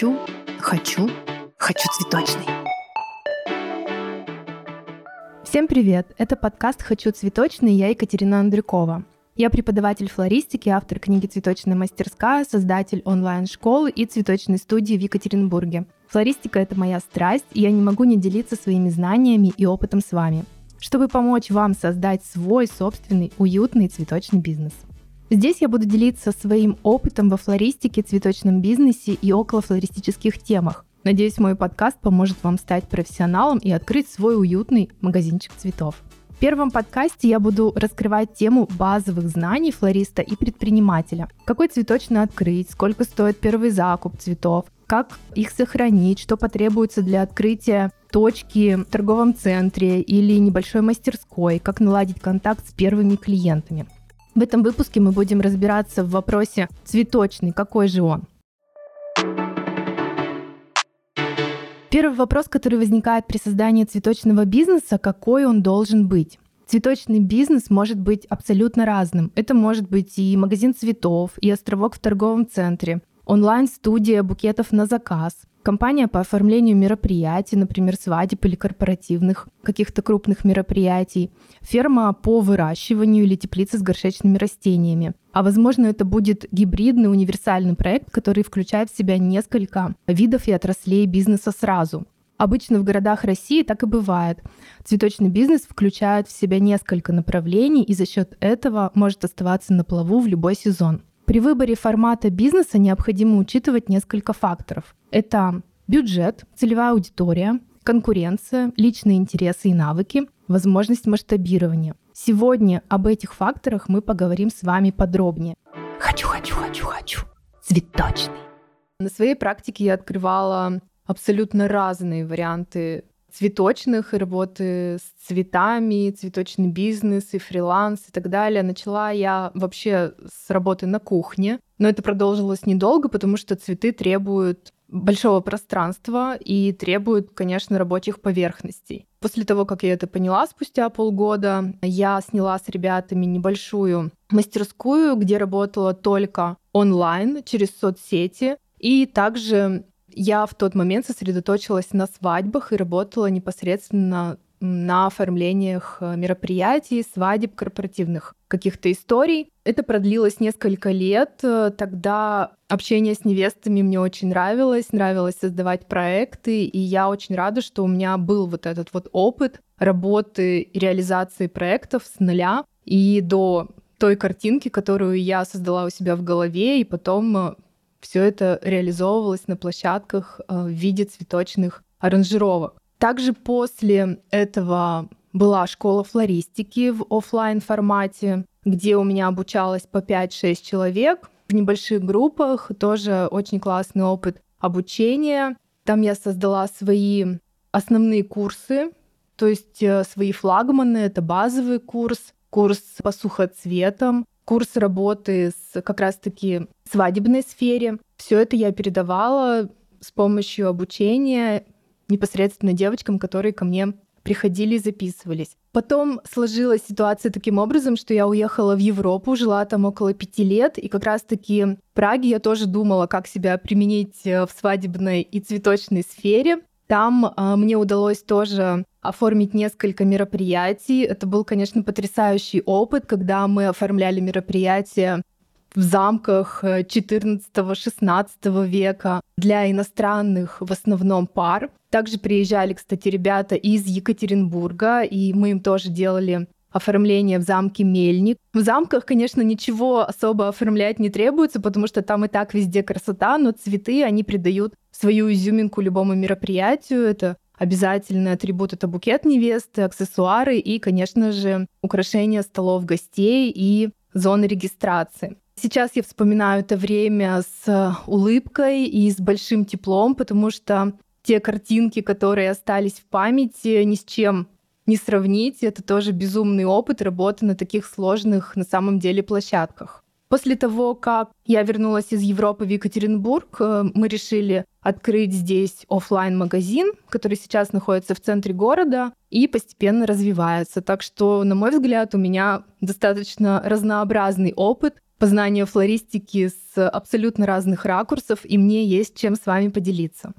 Хочу, хочу, хочу цветочный. Всем привет! Это подкаст «Хочу цветочный» я Екатерина Андрюкова. Я преподаватель флористики, автор книги «Цветочная мастерская», создатель онлайн-школы и цветочной студии в Екатеринбурге. Флористика — это моя страсть, и я не могу не делиться своими знаниями и опытом с вами, чтобы помочь вам создать свой собственный уютный цветочный бизнес. Здесь я буду делиться своим опытом во флористике, цветочном бизнесе и около флористических темах. Надеюсь, мой подкаст поможет вам стать профессионалом и открыть свой уютный магазинчик цветов. В первом подкасте я буду раскрывать тему базовых знаний флориста и предпринимателя. Какой цветочный открыть, сколько стоит первый закуп цветов, как их сохранить, что потребуется для открытия точки в торговом центре или небольшой мастерской, как наладить контакт с первыми клиентами. В этом выпуске мы будем разбираться в вопросе цветочный, какой же он. Первый вопрос, который возникает при создании цветочного бизнеса, какой он должен быть? Цветочный бизнес может быть абсолютно разным. Это может быть и магазин цветов, и островок в торговом центре, онлайн-студия букетов на заказ, Компания по оформлению мероприятий, например, свадеб или корпоративных каких-то крупных мероприятий. Ферма по выращиванию или теплица с горшечными растениями. А возможно, это будет гибридный универсальный проект, который включает в себя несколько видов и отраслей бизнеса сразу. Обычно в городах России так и бывает. Цветочный бизнес включает в себя несколько направлений и за счет этого может оставаться на плаву в любой сезон. При выборе формата бизнеса необходимо учитывать несколько факторов. Это бюджет, целевая аудитория, конкуренция, личные интересы и навыки, возможность масштабирования. Сегодня об этих факторах мы поговорим с вами подробнее. Хочу, хочу, хочу, хочу. Цветочный. На своей практике я открывала абсолютно разные варианты цветочных, и работы с цветами, цветочный бизнес, и фриланс и так далее. Начала я вообще с работы на кухне, но это продолжилось недолго, потому что цветы требуют большого пространства и требуют, конечно, рабочих поверхностей. После того, как я это поняла спустя полгода, я сняла с ребятами небольшую мастерскую, где работала только онлайн через соцсети, и также я в тот момент сосредоточилась на свадьбах и работала непосредственно на оформлениях э, мероприятий, свадеб, корпоративных каких-то историй. Это продлилось несколько лет. Э, тогда общение с невестами мне очень нравилось, нравилось создавать проекты, и я очень рада, что у меня был вот этот вот опыт работы и реализации проектов с нуля и до той картинки, которую я создала у себя в голове, и потом э, все это реализовывалось на площадках в виде цветочных аранжировок. Также после этого была школа флористики в офлайн формате, где у меня обучалось по 5-6 человек в небольших группах. Тоже очень классный опыт обучения. Там я создала свои основные курсы, то есть э, свои флагманы. Это базовый курс, курс по сухоцветам, курс работы с как раз-таки свадебной сфере. Все это я передавала с помощью обучения непосредственно девочкам, которые ко мне приходили и записывались. Потом сложилась ситуация таким образом, что я уехала в Европу, жила там около пяти лет, и как раз-таки в Праге я тоже думала, как себя применить э, в свадебной и цветочной сфере. Там э, мне удалось тоже оформить несколько мероприятий. Это был, конечно, потрясающий опыт, когда мы оформляли мероприятия в замках 14-16 э, века для иностранных в основном пар. Также приезжали, кстати, ребята из Екатеринбурга, и мы им тоже делали оформление в замке Мельник. В замках, конечно, ничего особо оформлять не требуется, потому что там и так везде красота, но цветы, они придают свою изюминку любому мероприятию. Это обязательный атрибут — это букет невесты, аксессуары и, конечно же, украшения столов гостей и зоны регистрации. Сейчас я вспоминаю это время с улыбкой и с большим теплом, потому что те картинки, которые остались в памяти, ни с чем не сравнить. Это тоже безумный опыт работы на таких сложных на самом деле площадках. После того, как я вернулась из Европы в Екатеринбург, э, мы решили открыть здесь офлайн магазин который сейчас находится в центре города и постепенно развивается. Так что, на мой взгляд, у меня достаточно разнообразный опыт познания флористики с абсолютно разных ракурсов, и мне есть чем с вами поделиться.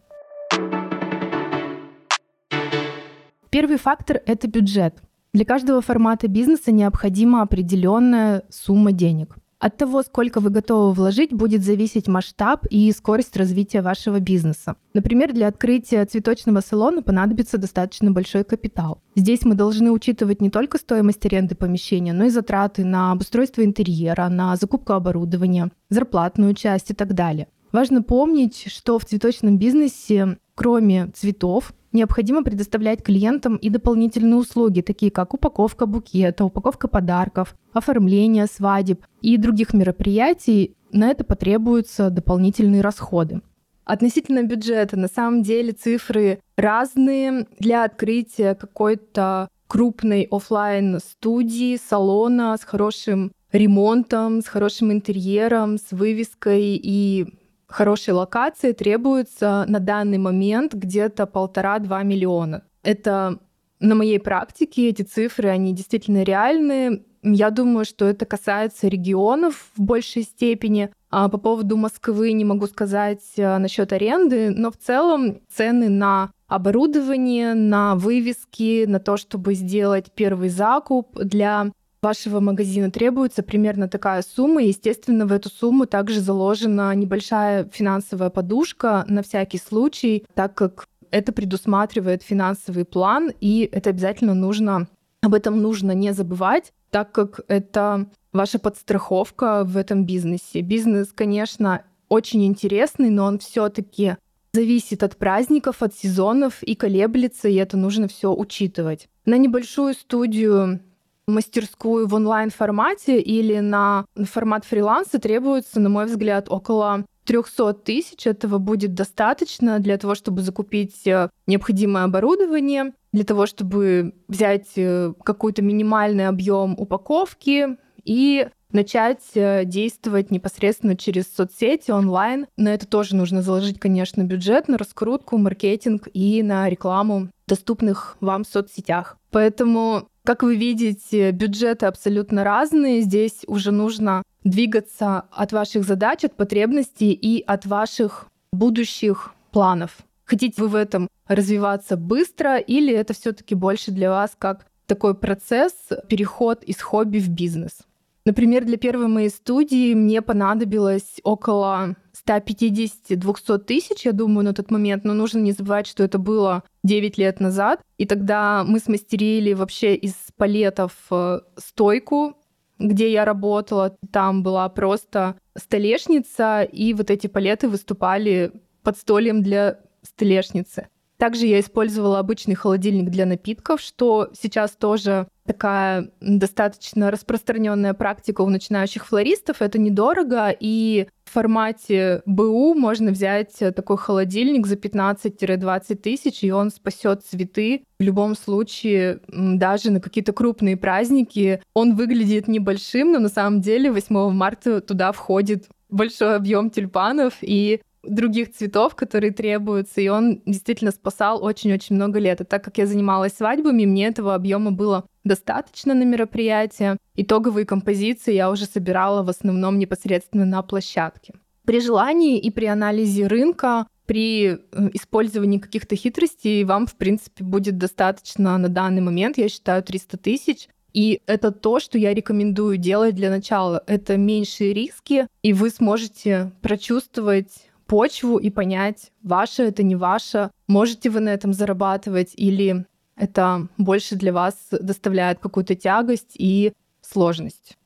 Первый фактор — это бюджет. Для каждого формата бизнеса необходима определенная сумма денег. От того, сколько вы готовы вложить, будет зависеть масштаб и скорость развития вашего бизнеса. Например, для открытия цветочного салона понадобится достаточно большой капитал. Здесь мы должны учитывать не только стоимость аренды помещения, но и затраты на обустройство интерьера, на закупку оборудования, зарплатную часть и так далее. Важно помнить, что в цветочном бизнесе, кроме цветов, необходимо предоставлять клиентам и дополнительные услуги, такие как упаковка букета, упаковка подарков, оформление свадеб и других мероприятий. На это потребуются дополнительные расходы. Относительно бюджета, на самом деле цифры разные. Для открытия какой-то крупной офлайн студии, салона с хорошим ремонтом, с хорошим интерьером, с вывеской и хорошей локации требуется на данный момент где-то полтора-два миллиона. Это на моей практике эти цифры, они действительно реальные. Я думаю, что это касается регионов в большей степени. А по поводу Москвы не могу сказать а, насчет аренды, но в целом цены на оборудование, на вывески, на то, чтобы сделать первый закуп для вашего магазина требуется примерно такая сумма. Естественно, в эту сумму также заложена небольшая финансовая подушка на всякий случай, так как это предусматривает финансовый план, и это обязательно нужно, об этом нужно не забывать, так как это ваша подстраховка в этом бизнесе. Бизнес, конечно, очень интересный, но он все-таки зависит от праздников, от сезонов и колеблется, и это нужно все учитывать. На небольшую студию мастерскую в онлайн-формате или на формат фриланса требуется, на мой взгляд, около 300 тысяч. Этого будет достаточно для того, чтобы закупить э, необходимое оборудование, для того, чтобы взять э, какой-то минимальный объем упаковки и начать э, действовать непосредственно через соцсети онлайн. На это тоже нужно заложить, конечно, бюджет на раскрутку, маркетинг и на рекламу доступных вам соцсетях. Поэтому как вы видите, бюджеты абсолютно разные. Здесь уже нужно двигаться от ваших задач, от потребностей и от ваших будущих планов. Хотите вы в этом развиваться быстро или это все-таки больше для вас как такой процесс, переход из хобби в бизнес? Например, для первой моей студии мне понадобилось около 150-200 тысяч, я думаю, на тот момент, но нужно не забывать, что это было 9 лет назад, и тогда мы смастерили вообще из палетов э, стойку, где я работала, там была просто столешница, и вот эти палеты выступали под столем для столешницы. Также я использовала обычный холодильник для напитков, что сейчас тоже такая достаточно распространенная практика у начинающих флористов. Это недорого, и в формате БУ можно взять такой холодильник за 15-20 тысяч, и он спасет цветы. В любом случае, даже на какие-то крупные праздники он выглядит небольшим, но на самом деле 8 марта туда входит большой объем тюльпанов, и других цветов, которые требуются, и он действительно спасал очень-очень много лет. И так как я занималась свадьбами, мне этого объема было достаточно на мероприятие. Итоговые композиции я уже собирала в основном непосредственно на площадке. При желании и при анализе рынка при э, использовании каких-то хитростей вам, в принципе, будет достаточно на данный момент, я считаю, 300 тысяч. И это то, что я рекомендую делать для начала. Это меньшие риски, и вы сможете прочувствовать почву и понять, ваше это не ваше, можете вы на этом зарабатывать или это больше для вас доставляет какую-то тягость и сложность.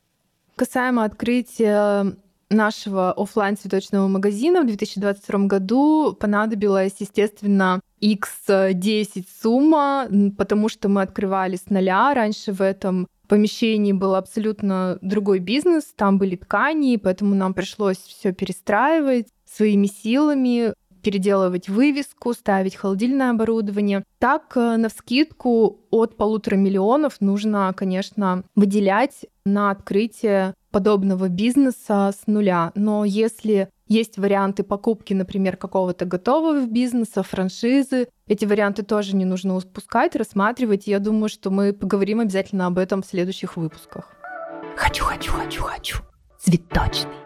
Касаемо открытия нашего офлайн цветочного магазина в 2022 году понадобилась, естественно, X10 сумма, потому что мы открывали с нуля. Раньше в этом помещении был абсолютно другой бизнес, там были ткани, поэтому нам пришлось все перестраивать своими силами переделывать вывеску, ставить холодильное оборудование. Так, э, на вскидку от полутора миллионов нужно, конечно, выделять на открытие подобного бизнеса с нуля. Но если есть варианты покупки, например, какого-то готового бизнеса, франшизы. Эти варианты тоже не нужно упускать, рассматривать. Я думаю, что мы поговорим обязательно об этом в следующих выпусках. Хочу, хочу, хочу, хочу. цветочный.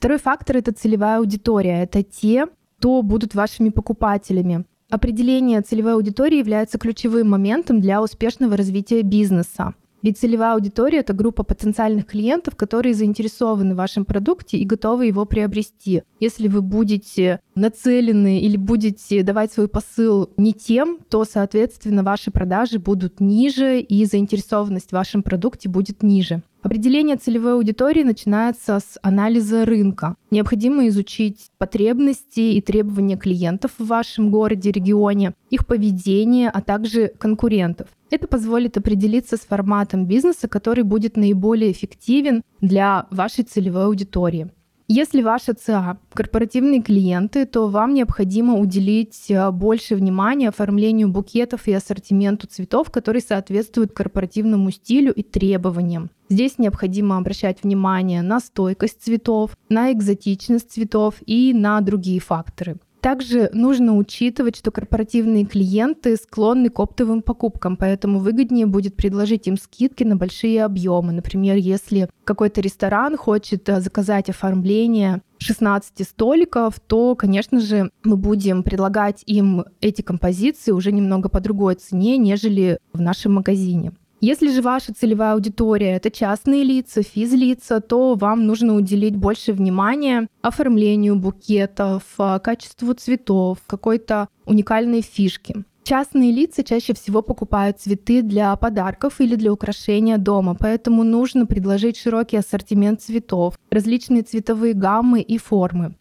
Второй фактор — это целевая аудитория. Это те, кто будут вашими покупателями. Определение целевой аудитории является ключевым моментом для успешного развития бизнеса. Ведь целевая аудитория — это группа потенциальных клиентов, которые заинтересованы в вашем продукте и готовы его приобрести. Если вы будете нацелены или будете давать свой посыл не тем, то, соответственно, ваши продажи будут ниже и заинтересованность в вашем продукте будет ниже. Определение целевой аудитории начинается с анализа рынка. Необходимо изучить потребности и требования клиентов в вашем городе, регионе, их поведение, а также конкурентов. Это позволит определиться с форматом бизнеса, который будет наиболее эффективен для вашей целевой аудитории. Если ваша ЦА – корпоративные клиенты, то вам необходимо уделить э, больше внимания оформлению букетов и ассортименту цветов, которые соответствуют корпоративному стилю и требованиям. Здесь необходимо обращать внимание на стойкость цветов, на экзотичность цветов и на другие факторы. Также нужно учитывать, что корпоративные клиенты склонны к оптовым покупкам, поэтому выгоднее будет предложить им скидки на большие объемы. Например, если какой-то ресторан хочет э, заказать оформление 16 столиков, то, конечно же, мы будем предлагать им эти композиции уже немного по другой цене, нежели в нашем магазине. Если же ваша целевая аудитория — это частные лица, физлица, то вам нужно уделить больше внимания оформлению букетов, а, качеству цветов, какой-то уникальной фишки. Частные лица чаще всего покупают цветы для подарков или для украшения дома, поэтому нужно предложить широкий ассортимент цветов, различные цветовые гаммы и формы.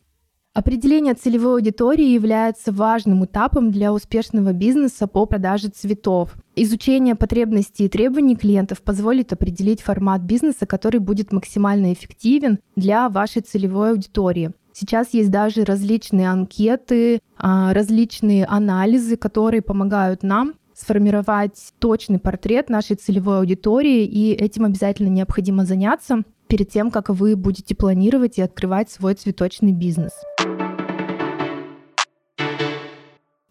Определение целевой аудитории является важным этапом для успешного бизнеса по продаже цветов. Изучение потребностей и требований клиентов позволит определить формат бизнеса, который будет максимально эффективен для вашей целевой аудитории. Сейчас есть даже различные анкеты, а, различные анализы, которые помогают нам сформировать точный портрет нашей целевой аудитории, и этим обязательно необходимо заняться перед тем, как вы будете планировать и открывать свой цветочный бизнес.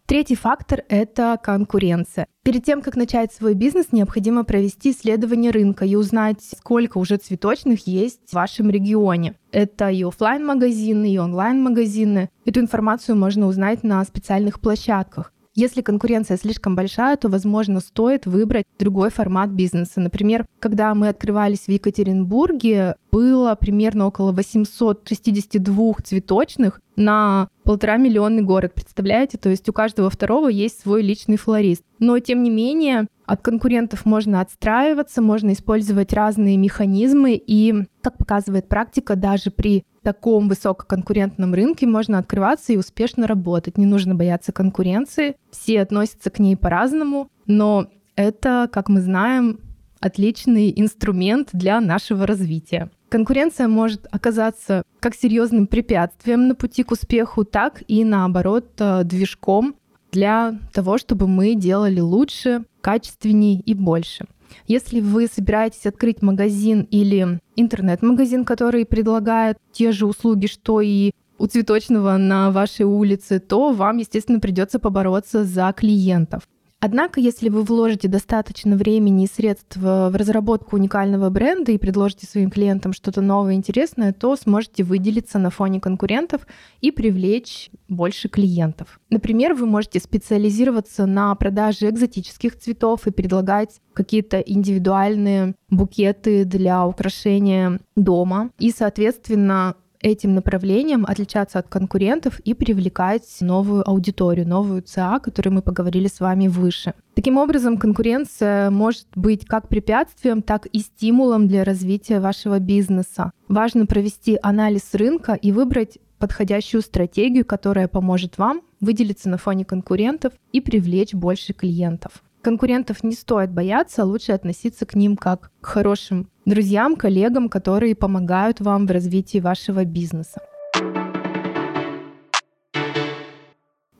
Третий фактор — это конкуренция. Перед тем, как начать свой бизнес, необходимо провести исследование рынка и узнать, сколько уже цветочных есть в вашем регионе. Это и офлайн магазины и онлайн-магазины. Эту информацию можно узнать на специальных площадках. Если конкуренция слишком большая, то, возможно, стоит выбрать другой формат бизнеса. Например, когда мы открывались в Екатеринбурге, было примерно около 862 цветочных на полтора миллионный город, представляете? То есть у каждого второго есть свой личный флорист. Но, тем не менее, от конкурентов можно отстраиваться, можно использовать разные механизмы, и, как показывает практика, даже при таком высококонкурентном рынке можно открываться и успешно работать. Не нужно бояться конкуренции. Все относятся к ней по-разному, но это, как мы знаем, отличный инструмент для нашего развития. Конкуренция может оказаться как серьезным препятствием на пути к успеху, так и наоборот э, движком для того, чтобы мы делали лучше, качественнее и больше. Если вы собираетесь открыть магазин или интернет-магазин, который предлагает те же услуги, что и у цветочного на вашей улице, то вам, естественно, придется побороться за клиентов. Однако, если вы вложите достаточно времени и средств в разработку уникального бренда и предложите своим клиентам что-то новое и интересное, то сможете выделиться на фоне конкурентов и привлечь больше клиентов. Например, вы можете специализироваться на продаже экзотических цветов и предлагать какие-то индивидуальные букеты для украшения дома. И, соответственно, этим направлением отличаться от конкурентов и привлекать новую аудиторию, новую ЦА, о которой мы поговорили с вами выше. Таким образом, конкуренция может быть как препятствием, так и стимулом для развития вашего бизнеса. Важно провести анализ рынка и выбрать подходящую стратегию, которая поможет вам выделиться на фоне конкурентов и привлечь больше клиентов. Конкурентов не стоит бояться, а лучше относиться к ним как к хорошим друзьям, коллегам, которые помогают вам в развитии вашего бизнеса.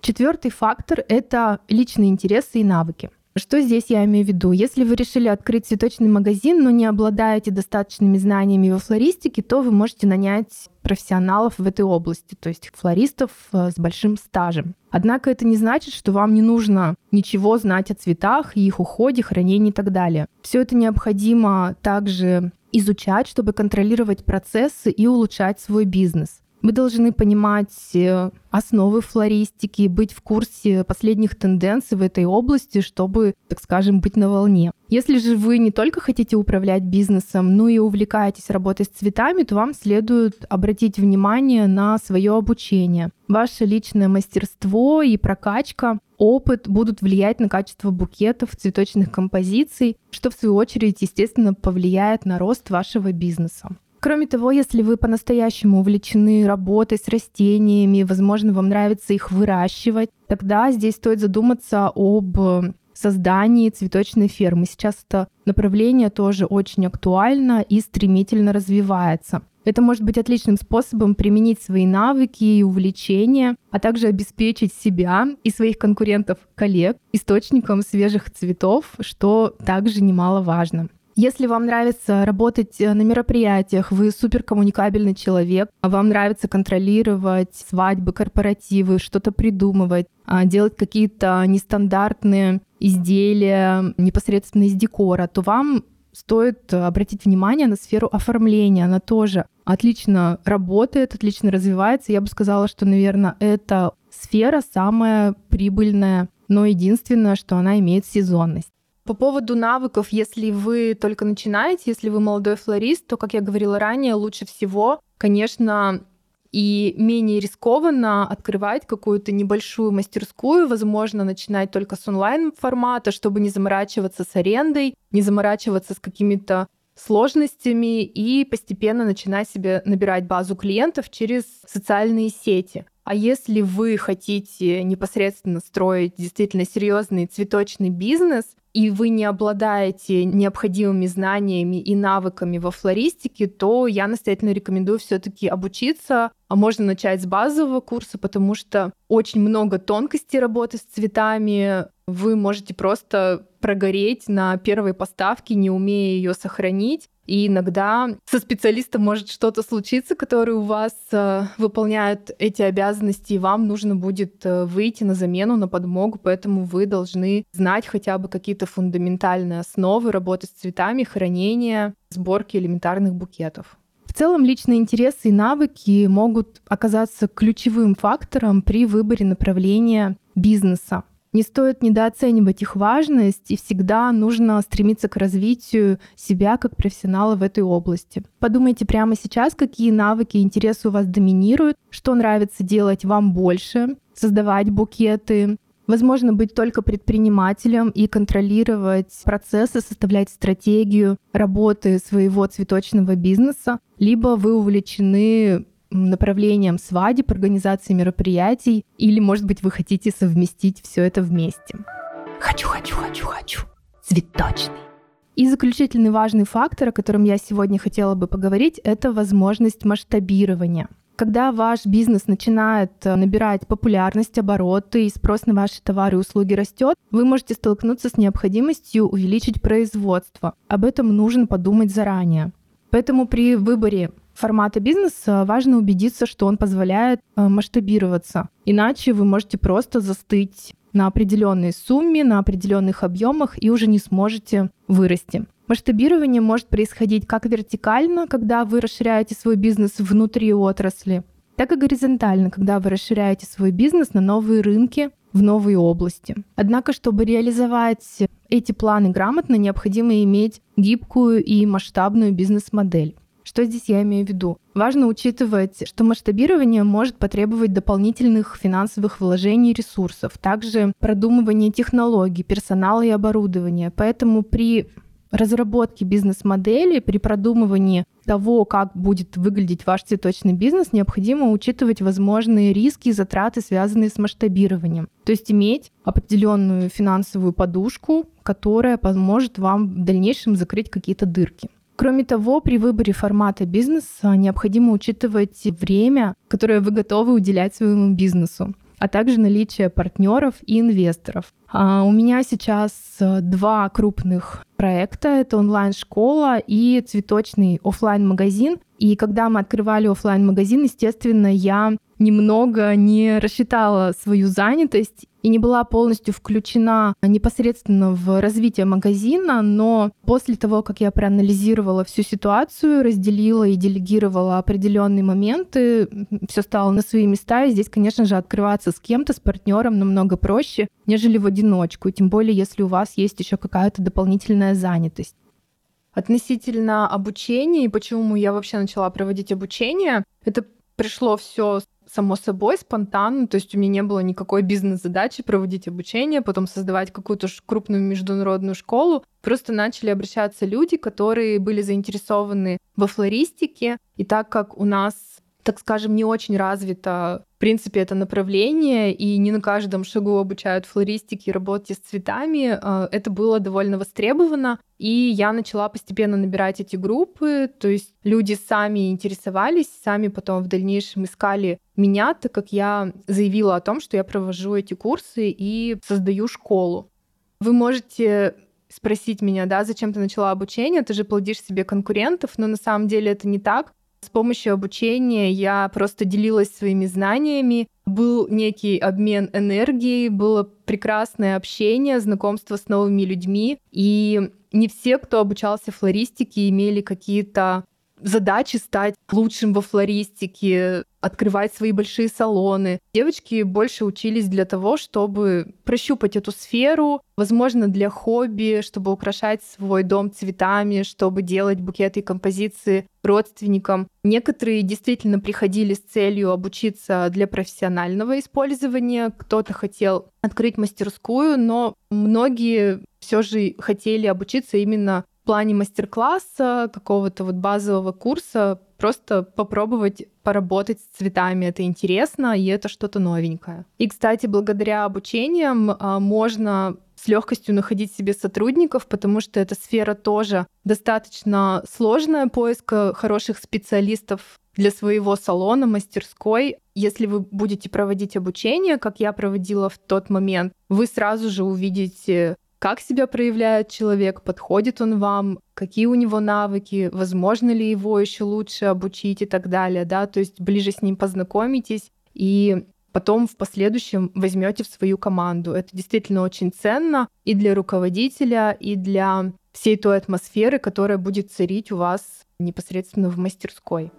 Четвертый фактор — это личные интересы и навыки. Что здесь я имею в виду? Если вы решили открыть цветочный магазин, но не обладаете достаточными знаниями во флористике, то вы можете нанять профессионалов в этой области, то есть флористов э, с большим стажем. Однако это не значит, что вам не нужно ничего знать о цветах их уходе, хранении и так далее. Все это необходимо также изучать, чтобы контролировать процессы и улучшать свой бизнес. Мы должны понимать э, основы флористики, быть в курсе последних тенденций в этой области, чтобы, так скажем, быть на волне. Если же вы не только хотите управлять бизнесом, но и увлекаетесь работой с цветами, то вам следует обратить внимание на свое обучение. Ваше личное мастерство и прокачка опыт будут влиять на качество букетов, цветочных композиций, что в свою очередь, естественно, повлияет на рост вашего бизнеса. Кроме того, если вы по-настоящему увлечены работой с растениями, возможно, вам нравится их выращивать, тогда здесь стоит задуматься об создании цветочной фермы. Сейчас это направление тоже очень актуально и стремительно развивается. Это может быть отличным способом применить свои навыки и увлечения, а также обеспечить себя и своих конкурентов-коллег источником свежих цветов, что также немаловажно. Если вам нравится работать э, на мероприятиях, вы суперкоммуникабельный человек, а вам нравится контролировать свадьбы, корпоративы, что-то придумывать, а, делать какие-то нестандартные изделия непосредственно из декора, то вам стоит обратить внимание на сферу оформления. Она тоже отлично работает, отлично развивается. Я бы сказала, что, наверное, эта сфера самая прибыльная, но единственное, что она имеет сезонность. По поводу навыков, если вы только начинаете, если вы молодой флорист, то, как я говорила ранее, лучше всего, конечно, и менее рискованно открывать какую-то небольшую мастерскую, возможно, начинать только с онлайн-формата, чтобы не заморачиваться с арендой, не заморачиваться с какими-то сложностями и постепенно начинать себе набирать базу клиентов через социальные сети. А если вы хотите непосредственно строить действительно серьезный цветочный бизнес, и вы не обладаете необходимыми знаниями и навыками во флористике, то я настоятельно рекомендую все-таки обучиться. А можно начать с базового курса, потому что очень много тонкостей работы с цветами. Вы можете просто прогореть на первой поставке, не умея ее сохранить. И иногда со специалистом может что-то случиться, который у вас э, выполняет эти обязанности, и вам нужно будет э, выйти на замену, на подмогу, поэтому вы должны знать хотя бы какие-то фундаментальные основы работы с цветами, хранения, сборки элементарных букетов. В целом личные интересы и навыки могут оказаться ключевым фактором при выборе направления бизнеса. Не стоит недооценивать их важность, и всегда нужно стремиться к развитию себя как профессионала в этой области. Подумайте прямо сейчас, какие навыки и интересы у вас доминируют, что нравится делать вам больше, создавать букеты, Возможно, быть только предпринимателем и контролировать процессы, составлять стратегию работы своего цветочного бизнеса, либо вы увлечены направлением свадеб, организации мероприятий, или, может быть, вы хотите совместить все это вместе. Хочу, хочу, хочу, хочу. Цветочный. И заключительный важный фактор, о котором я сегодня хотела бы поговорить, это возможность масштабирования. Когда ваш бизнес начинает э, набирать популярность, обороты и спрос на ваши товары и услуги растет, вы можете столкнуться с необходимостью увеличить производство. Об этом нужно подумать заранее. Поэтому при выборе формата бизнеса важно убедиться, что он позволяет э, масштабироваться. Иначе вы можете просто застыть на определенной сумме, на определенных объемах и уже не сможете вырасти. Масштабирование может происходить как вертикально, когда вы расширяете свой бизнес внутри отрасли, так и горизонтально, когда вы расширяете свой бизнес на новые рынки, в новые области. Однако, чтобы реализовать эти планы грамотно, необходимо иметь гибкую и масштабную бизнес-модель. Что здесь я имею в виду? Важно учитывать, что масштабирование может потребовать дополнительных финансовых вложений и ресурсов, также продумывание технологий, персонала и оборудования. Поэтому при разработке бизнес-модели, при продумывании того, как будет выглядеть ваш цветочный бизнес, необходимо учитывать возможные риски и затраты, связанные с масштабированием. То есть иметь определенную финансовую подушку, которая поможет вам в дальнейшем закрыть какие-то дырки. Кроме того, при выборе формата бизнеса необходимо учитывать время, которое вы готовы уделять своему бизнесу. а также наличие партнеров и инвесторов. А у меня сейчас э, два крупных проекта. Это онлайн-школа и цветочный офлайн магазин И когда мы открывали офлайн магазин естественно, я немного не рассчитала свою занятость и не была полностью включена непосредственно в развитие магазина, но после того, как я проанализировала всю ситуацию, разделила и делегировала определенные моменты, все стало на свои места, и здесь, конечно же, открываться с кем-то, с партнером намного проще, нежели в одиночку, тем более, если у вас есть еще какая-то дополнительная занятость. Относительно обучения и почему я вообще начала проводить обучение, это пришло все само собой, спонтанно, то есть у меня не было никакой бизнес-задачи проводить обучение, потом создавать какую-то крупную международную школу. Просто начали обращаться люди, которые были заинтересованы во флористике. И так как у нас так скажем, не очень развито, в принципе, это направление, и не на каждом шагу обучают флористике и работе с цветами. Э, это было довольно востребовано, и я начала постепенно набирать эти группы, то есть люди сами интересовались, сами потом в дальнейшем искали меня, так как я заявила о том, что я провожу эти курсы и создаю школу. Вы можете спросить меня, да, зачем ты начала обучение, ты же плодишь себе конкурентов, но на самом деле это не так. С помощью обучения я просто делилась своими знаниями, был некий обмен энергией, было прекрасное общение, знакомство с новыми людьми. И не все, кто обучался флористике, имели какие-то задачи стать лучшим во флористике, открывать свои большие салоны. Девочки больше учились для того, чтобы прощупать эту сферу, возможно, для хобби, чтобы украшать свой дом цветами, чтобы делать букеты и композиции родственникам. Некоторые действительно приходили с целью обучиться для профессионального использования, кто-то хотел открыть мастерскую, но многие все же хотели обучиться именно плане мастер-класса, какого-то вот базового курса, просто попробовать поработать с цветами. Это интересно, и это что-то новенькое. И, кстати, благодаря обучениям а, можно с легкостью находить себе сотрудников, потому что эта сфера тоже достаточно сложная, поиска хороших специалистов для своего салона, мастерской. Если вы будете проводить обучение, как я проводила в тот момент, вы сразу же увидите как себя проявляет человек, подходит он вам, какие у него навыки, возможно ли его еще лучше обучить и так далее, да, то есть ближе с ним познакомитесь и потом в последующем возьмете в свою команду. Это действительно очень ценно и для руководителя, и для всей той атмосферы, которая будет царить у вас непосредственно в мастерской.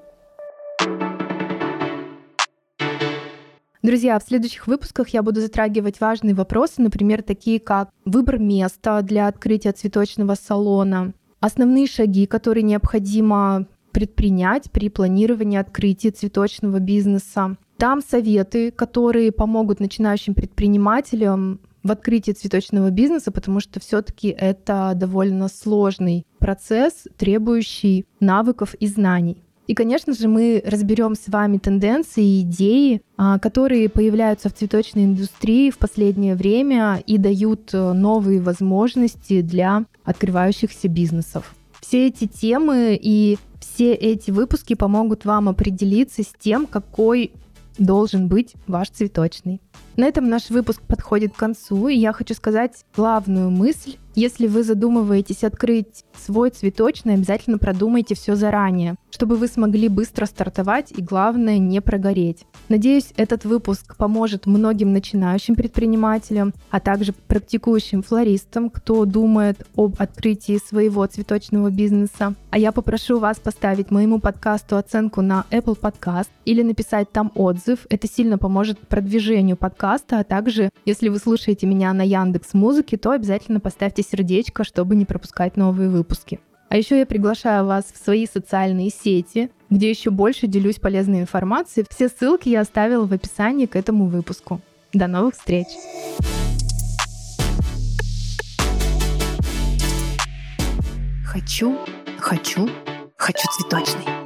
Друзья, в следующих выпусках я буду затрагивать важные вопросы, например, такие как выбор места для открытия цветочного салона, основные шаги, которые необходимо предпринять при планировании открытия цветочного бизнеса. Там советы, которые помогут начинающим предпринимателям в открытии цветочного бизнеса, потому что все-таки это довольно сложный процесс, требующий навыков и знаний. И, конечно же, мы разберем с вами тенденции и идеи, а, которые появляются в цветочной индустрии в последнее время и дают э, новые возможности для открывающихся бизнесов. Все эти темы и все эти выпуски помогут вам определиться с тем, какой должен быть ваш цветочный. На этом наш выпуск подходит к концу, и я хочу сказать главную мысль. Если вы задумываетесь открыть свой цветочный, обязательно продумайте все заранее, чтобы вы смогли быстро стартовать и, главное, не прогореть. Надеюсь, этот выпуск поможет многим начинающим предпринимателям, а также практикующим флористам, кто думает об открытии своего цветочного бизнеса. А я попрошу вас поставить моему подкасту оценку на Apple Podcast или написать там отзыв. Это сильно поможет продвижению подкаста подкаста, а также, если вы слушаете меня на Яндекс Музыке, то обязательно поставьте сердечко, чтобы не пропускать новые выпуски. А еще я приглашаю вас в свои социальные сети, где еще больше делюсь полезной информацией. Все ссылки я оставила в описании к этому выпуску. До новых встреч! Хочу, хочу, хочу цветочный.